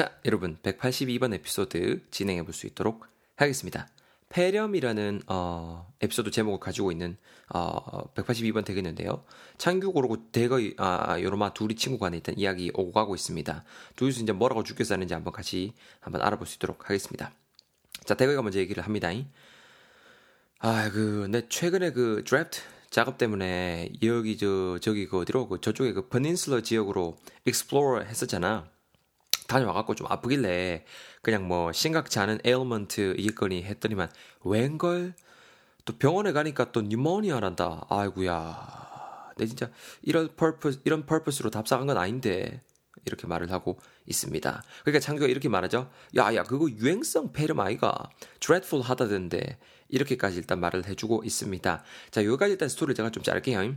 자, 여러분 182번 에피소드 진행해 볼 수 있도록 하겠습니다. 폐렴이라는 어, 에피소드 제목을 가지고 있는 어, 182번 되겠는데요. 창규고르고 대거의 아, 요로마 둘이 친구 간에 있던 이야기 오고 가고 있습니다. 둘이서 이제 뭐라고 죽여서 하는지 한번 같이 한번 알아볼 수 있도록 하겠습니다. 자, 대거가 먼저 얘기를 합니다. 아, 그, 내 최근에 그 드래프트 작업 때문에 여기 저 저기 그 어디로 그 저쪽에 그 퍼닌슬러 지역으로 explore 했었잖아. 다녀와갖고 좀 아프길래 그냥 뭐 심각치 않은 ailment이겠거니 했더니만 웬걸 또 병원에 가니까 또 pneumonia란다. 아이구야. 내 진짜 이런 purpose 이런 purpose로 답사한 건 아닌데 이렇게 말을 하고 있습니다. 그러니까 창규가 이렇게 말하죠. 야야 그거 유행성 폐렴 아이가 dreadful 하다던데 이렇게까지 일단 말을 해주고 있습니다. 자 여기까지 일단 스토리를 제가 좀 자를게요.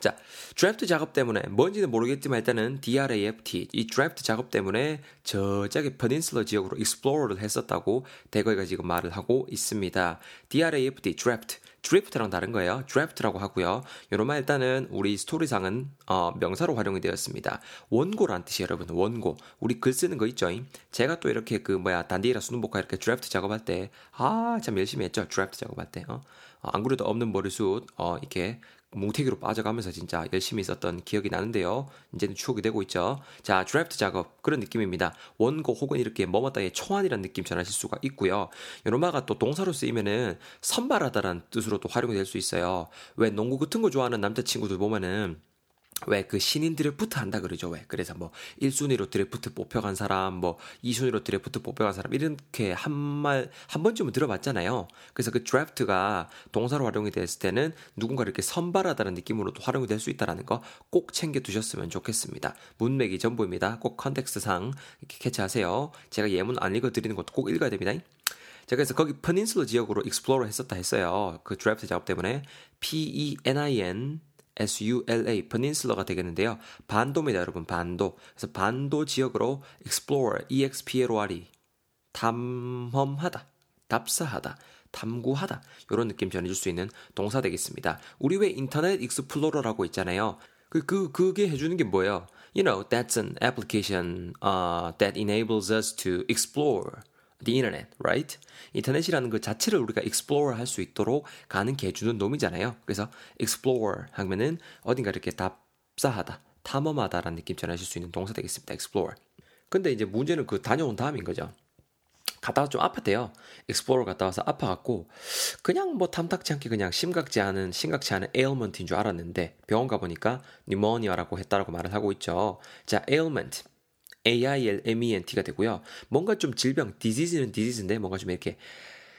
자, 드래프트 작업 때문에 뭔지는 모르겠지만 일단은 DRAFT 이 드래프트 작업 때문에 저쪽에 peninsula 지역으로 explore를 했었다고 대거이가 지금 말을 하고 있습니다. DRAFT draft drift랑 다른 거예요. draft라고 하고요. 요로만 일단은 우리 스토리상은 어, 명사로 활용이 되었습니다. 원고란 뜻이 여러분 원고. 우리 글 쓰는 거 있죠. 제가 또 이렇게 그 뭐야 단디라 수능보카 이렇게 드래프트 작업할 때 아 참 열심히 했죠. 드래프트 작업할 때. 어? 어, 안 그래도 없는 머리숱 어, 이렇게 뭉태기로 빠져가면서 진짜 열심히 있었던 기억이 나는데요. 이제는 추억이 되고 있죠. 자, 드래프트 작업 그런 느낌입니다. 원고 혹은 이렇게 머뭇다의 초안이라는 느낌 전하실 수가 있고요. 요놈아가 또 동사로 쓰이면은 선발하다라는 뜻으로 또 활용이 될 수 있어요. 왜 농구 같은 거 좋아하는 남자친구들 보면은 왜 그 신인 드래프트 한다 그러죠? 왜? 그래서 뭐 1순위로 드래프트 뽑혀간 사람 뭐 2순위로 드래프트 뽑혀간 사람 이렇게 한 말 한 번쯤은 들어봤잖아요. 그래서 그 draft가 동사로 활용이 됐을 때는 누군가 이렇게 선발하다는 느낌으로도 활용이 될 수 있다라는 거 꼭 챙겨 두셨으면 좋겠습니다. 문맥이 전부입니다. 꼭 context상 이렇게 캐치하세요. 제가 예문 안 읽어 드리는 것도 꼭 읽어야 됩니다. 제가 그래서 거기 peninsula 지역으로 explore 했었다 했어요. 그 드래프트 작업 때문에 P-E-N-I-N SULA, peninsula가 되겠는데요. 반도입니다, 여러분. 반도. 그래서 반도 지역으로 explore, EXPLORE 탐험하다, 답사하다, 탐구하다 이런 느낌 전해줄 수 있는 동사 되겠습니다. 우리 왜 인터넷 익스플로러라고 있잖아요. 그, 그, 그게 해주는 게 뭐예요? You know, that's an application uh, that enables us to explore the internet, right? 인터넷이라는 그 자체를 우리가 explore 할 수 있도록 가능케 해주는 놈이잖아요. 그래서 explore 하면은 어딘가 이렇게 답사하다, 탐험하다라는 느낌 전하실 수 있는 동사 되겠습니다. explore. 근데 이제 문제는 그 다녀온 다음인 거죠. 갔다가 좀 아팠대요. explore 갔다 와서 아파갖고 그냥 뭐 탐탁지 않게 그냥 심각지 않은 심각치 않은 ailment인 줄 알았는데 병원 가보니까 pneumonia라고 했다라고 말을 하고 있죠. 자, ailment AILMENT가 되고요. 뭔가 좀 질병, disease는 disease인데 뭔가 좀 이렇게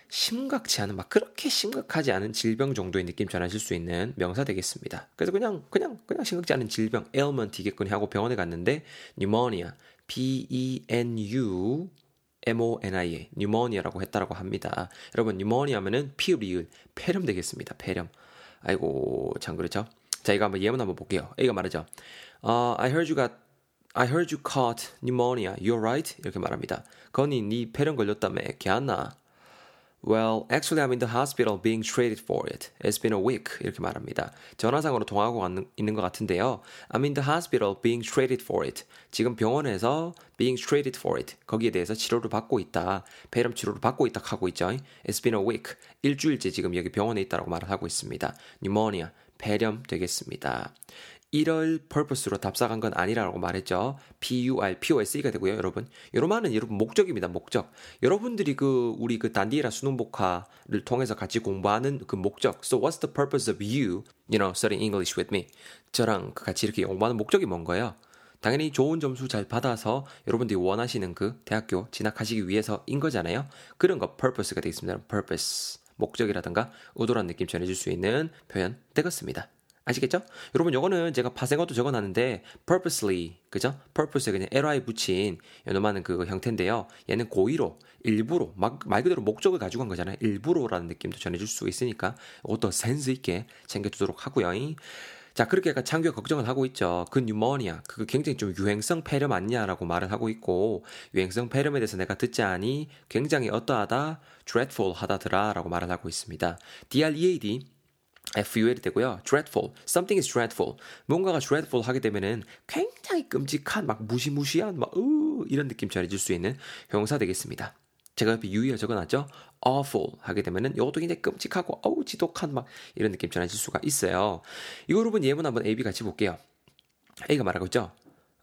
심각치 않은 막 그렇게 심각하지 않은 질병 정도의 느낌 전하실 수 있는 명사 되겠습니다. 그래서 그냥 그냥 그냥 심각지 않은 질병 ailment이겠거니 하고 병원에 갔는데 pneumonia, P E N U M-O-N-I-A, pneumonia라고 했다라고 합니다. 여러분, pneumonia 하면은 피읍리을 폐렴 되겠습니다. 폐렴. 아이고, 참 그렇죠? 자, 이거 한번 예문 한번 볼게요. A가 말하죠. Uh, I heard you got I heard you caught pneumonia. You're right? 이렇게 말합니다. 건이 네 폐렴 걸렸다며. 걔안나 Well, actually I'm in the hospital being treated for it. It's been a week. 이렇게 말합니다. 전화상으로 통화하고 있는 것 같은데요. I'm in the hospital being treated for it. 지금 병원에서 being treated for it. 거기에 대해서 치료를 받고 있다. 폐렴 치료를 받고 있다 하고 있죠. It's been a week. 일주일째 지금 여기 병원에 있다라고 말을 하고 있습니다. pneumonia. 폐렴 되겠습니다. 이럴 purpose로 답사간 건 아니라고 말했죠. PUR, POSE가 되고요, 여러분. 요로만은 여러분 목적입니다, 목적. 여러분들이 그 우리 그 단디에라 수능 복화를 통해서 같이 공부하는 그 목적. So what's the purpose of you, you know, studying English with me? 저랑 같이 이렇게 공부하는 목적이 뭔 거예요? 당연히 좋은 점수 잘 받아서 여러분들이 원하시는 그 대학교 진학하시기 위해서인 거잖아요. 그런 거 purpose가 되겠습니다. purpose. 목적이라든가 의도란 느낌 전해줄 수 있는 표현 되겠습니다. 아시겠죠? 여러분, 요거는 제가 파생어도 적어놨는데, purposely, 그죠? purpose에 그냥 ly 붙인 요놈하는 그 형태인데요. 얘는 고의로, 일부러, 막, 말 그대로 목적을 가지고 간 거잖아요. 일부러라는 느낌도 전해줄 수 있으니까, 이것도 센스 있게 챙겨두도록 하고요. 자, 그렇게 약간 창규가 걱정을 하고 있죠. 그 뉴모니아, 그거 굉장히 좀 유행성 폐렴 아니냐라고 말을 하고 있고, 유행성 폐렴에 대해서 내가 듣지 않이 굉장히 어떠하다, dreadful 하다더라 라고 말을 하고 있습니다. DREAD, FUL이 되고요. dreadful. something is dreadful. 뭔가가 dreadful 하게 되면은 굉장히 끔찍한 막 무시무시한 막 으, 이런 느낌 전해질 수 있는 형사 되겠습니다. 제가 옆에 유의어 적어놨죠. awful 하게 되면은 이것도 굉장히 끔찍하고 어우 지독한 막 이런 느낌 전해질 수가 있어요. 이거 여러분 예문 한번 A, B 같이 볼게요. A가 말하고 있죠.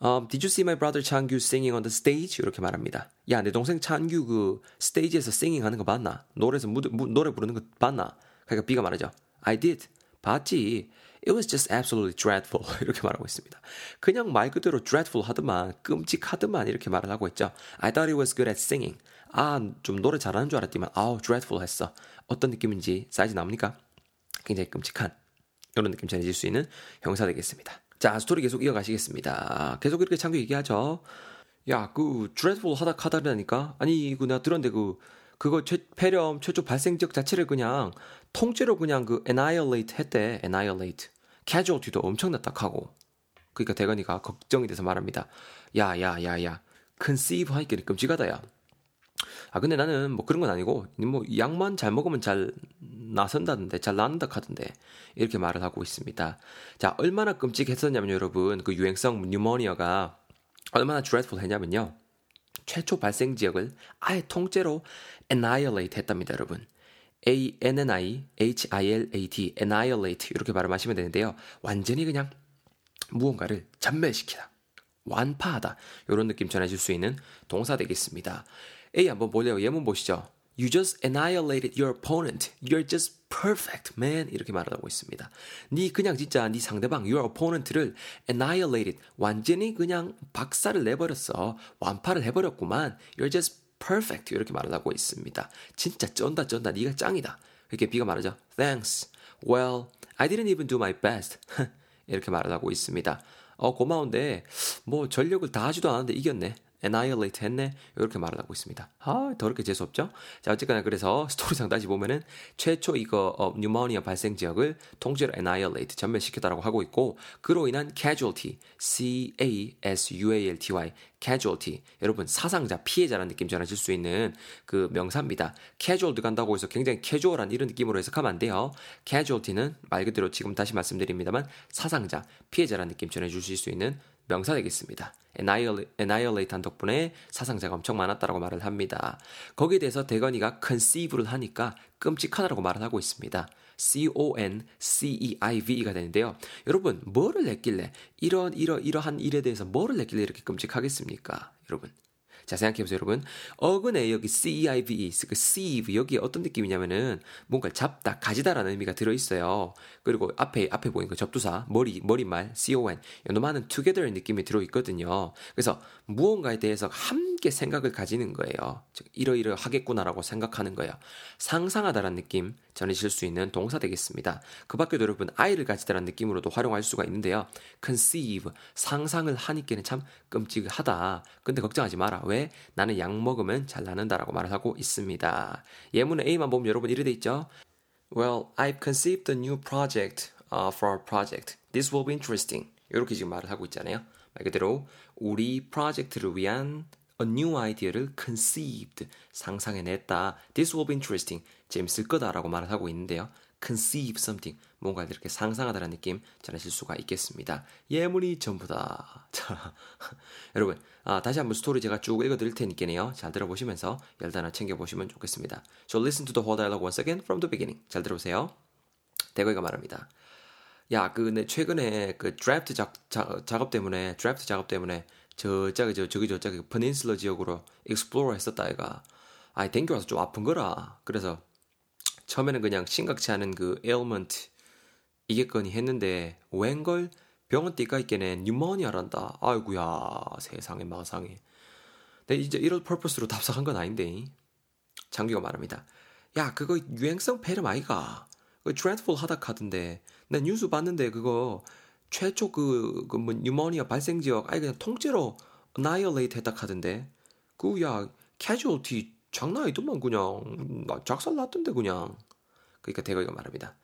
Um, did you see my brother 창규 singing on the stage? 이렇게 말합니다. 야, 내 동생 창규 그 스테이지에서 singing 하는 거 봤나? 노래에서 무, 무, 노래 부르는 거 봤나? 그러니까 B가 말하죠. I did. 봤지. It was just absolutely dreadful. 이렇게 말하고 있습니다. 그냥 말 그대로 dreadful 하더만, 끔찍하더만 이렇게 말을 하고 있죠. I thought he was good at singing. 아, 좀 노래 잘하는 줄 알았지만, 아우, dreadful 했어. 어떤 느낌인지 사이즈 나옵니까? 굉장히 끔찍한 이런 느낌 전해질 수 있는 형사 되겠습니다. 자, 스토리 계속 이어가시겠습니다. 계속 이렇게 창규 얘기하죠. 야, 그, dreadful 하다 카다라니까? 아니, 그, 내가 들었는데 그, 그거 최, 폐렴 최초 발생 지역 자체를 그냥 통째로 그냥 그 annihilate 했대. annihilate. casualty도 엄청났다 하고. 그러니까 대건이가 걱정이 돼서 말합니다. 야, 야, 야, 야. conceive 하니까 끔찍하다, 야. 아, 근데 나는 뭐 그런 건 아니고, 뭐, 약만 잘 먹으면 잘 나선다던데, 잘 나는다 하던데, 이렇게 말을 하고 있습니다. 자, 얼마나 끔찍했었냐면 여러분, 그 유행성 뉴모니아가 얼마나 dreadful 했냐면요. 최초 발생 지역을 아예 통째로 annihilate 했답니다, 여러분. A-N-N-I-H-I-L-A-T, annihilate, 이렇게 발음하시면 되는데요. 완전히 그냥 무언가를 전멸시키다. 완파하다. 이런 느낌 전해줄 수 있는 동사 되겠습니다. A 한번 볼래요? 예문 보시죠. You just annihilated your opponent. You're just perfect, man. 이렇게 말하고 있습니다. 네 그냥 진짜 네 상대방 your opponent를 annihilated 완전히 그냥 박살을 내버렸어. 완파를 해버렸구만. You're just perfect 이렇게 말을 하고 있습니다. 진짜 쩐다 쩐다. 네가 짱이다. 이렇게 B가 말하죠. Thanks. Well, I didn't even do my best. 이렇게 말을 하고 있습니다. 어 고마운데 뭐 전력을 다 하지도 않았는데 이겼네. Annihilate 했네. 이렇게 말을 하고 있습니다. 아, 더럽게 재수없죠? 자, 어쨌거나 그래서 스토리상 다시 보면은 최초 이거 어, 뉴모니아 발생 지역을 통째로 annihilate 전멸시켰다라고 하고 있고 그로 인한 casualty, C A S U A L T Y casualty. 여러분 사상자, 피해자라는 느낌 전해질 수 있는 그 명사입니다. casual 들간다고 해서 굉장히 캐주얼한 이런 느낌으로 해석하면 안 돼요. casualty는 말 그대로 지금 다시 말씀드립니다만 사상자, 피해자라는 느낌 전해주실 수 있는 명사 되겠습니다. annihilate 한 덕분에 사상자가 엄청 많았다라고 말을 합니다. 거기에 대해서 대건이가 conceive를 하니까 끔찍하다라고 말을 하고 있습니다. C-O-N-C-E-I-V-E가 되는데요. 여러분, 뭐를 냈길래, 이런, 이러, 이러한 일에 대해서 뭐를 냈길래 이렇게 끔찍하겠습니까? 여러분. 자, 생각해보세요, 여러분. 어근에 여기 C-E-I-V-E, 그 sieve, 여기 어떤 느낌이냐면은 뭔가를 잡다, 가지다라는 의미가 들어있어요. 그리고 앞에, 앞에 보이는 그 접두사, 머리, 머리말, C-O-N. 요놈하는 together의 느낌이 들어있거든요. 그래서 무언가에 대해서 함께 생각을 가지는 거예요. 즉, 이러이러 하겠구나라고 생각하는 거예요. 상상하다라는 느낌 전해질 수 있는 동사 되겠습니다. 그 밖에도 여러분, 아이를 가지다라는 느낌으로도 활용할 수가 있는데요. conceive, 상상을 하니까는 참 끔찍하다. 근데 걱정하지 마라. 왜? 나는 약 먹으면 잘 나는다라고 말을 하고 있습니다. 예문의 A만 보면 여러분 이래 돼 있죠. Well, I've conceived a new project uh, for our project. This will be interesting. 이렇게 지금 말을 하고 있잖아요. 말 그대로 우리 프로젝트를 위한 a new idea를 conceived 상상해냈다. This will be interesting. 재밌을 거다라고 말을 하고 있는데요. conceive something 뭔가 이렇게 상상하다는 느낌 전하실 수가 있겠습니다. 예문이 전부다. 자, 여러분 아, 다시 한번 스토리 제가 쭉 읽어드릴 테니까요. 잘 들어보시면서 열단어 챙겨보시면 좋겠습니다. So listen to the whole dialogue once again from the beginning. 잘 들어보세요. 대거이가 말합니다. 야, 그, 내 최근에 그 드래프트 작, 작, 작업 때문에, 드래프트 작업 때문에 저짝에 저 저기 저짝에 peninsula 지역으로 explore 했었다 아이가. 아이 댕겨 와서 좀 아픈 거라. 그래서 처음에는 그냥 심각치 않은 그 ailment 이겠거니 했는데 웬걸 병원 띠가 있겠네 pneumonia란다. 아이구야 세상에 마상에. 내 이제 이런 purpose로 답사한 건 아닌데. 장기가 말합니다. 야 그거 유행성 폐렴 아이가. 그 dreadful 하다 카던데. 나 뉴스 봤는데 그거 최초 그, 그, 뭐, pneumonia 발생 지역, 아예 그냥 통째로 annihilate 했다 카던데. 그, 야, casualty 장난 아니더만, 그냥. 작살 났던데, 그냥. 그러니까 대거이가 말합니다.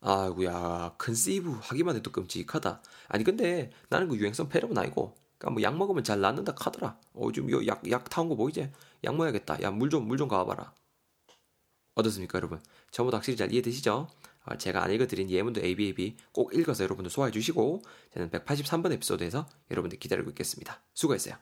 아이고야, conceive 하기만 해도 끔찍하다. 아니, 근데 나는 그 유행성 폐렴은 아니고, 그니까 뭐 약 먹으면 잘 낫는다 카더라. 어, 지금 요 약, 약 타온 거 보이지? 약 먹어야겠다. 야, 물 좀, 물 좀 가봐라. 어떻습니까, 여러분? 저보다 확실히 잘 이해되시죠? 어, 제가 안 읽어드린 예문도 ABAB 꼭 읽어서 여러분들 소화해 주시고 저는 183번 에피소드에서 여러분들 기다리고 있겠습니다. 수고했어요.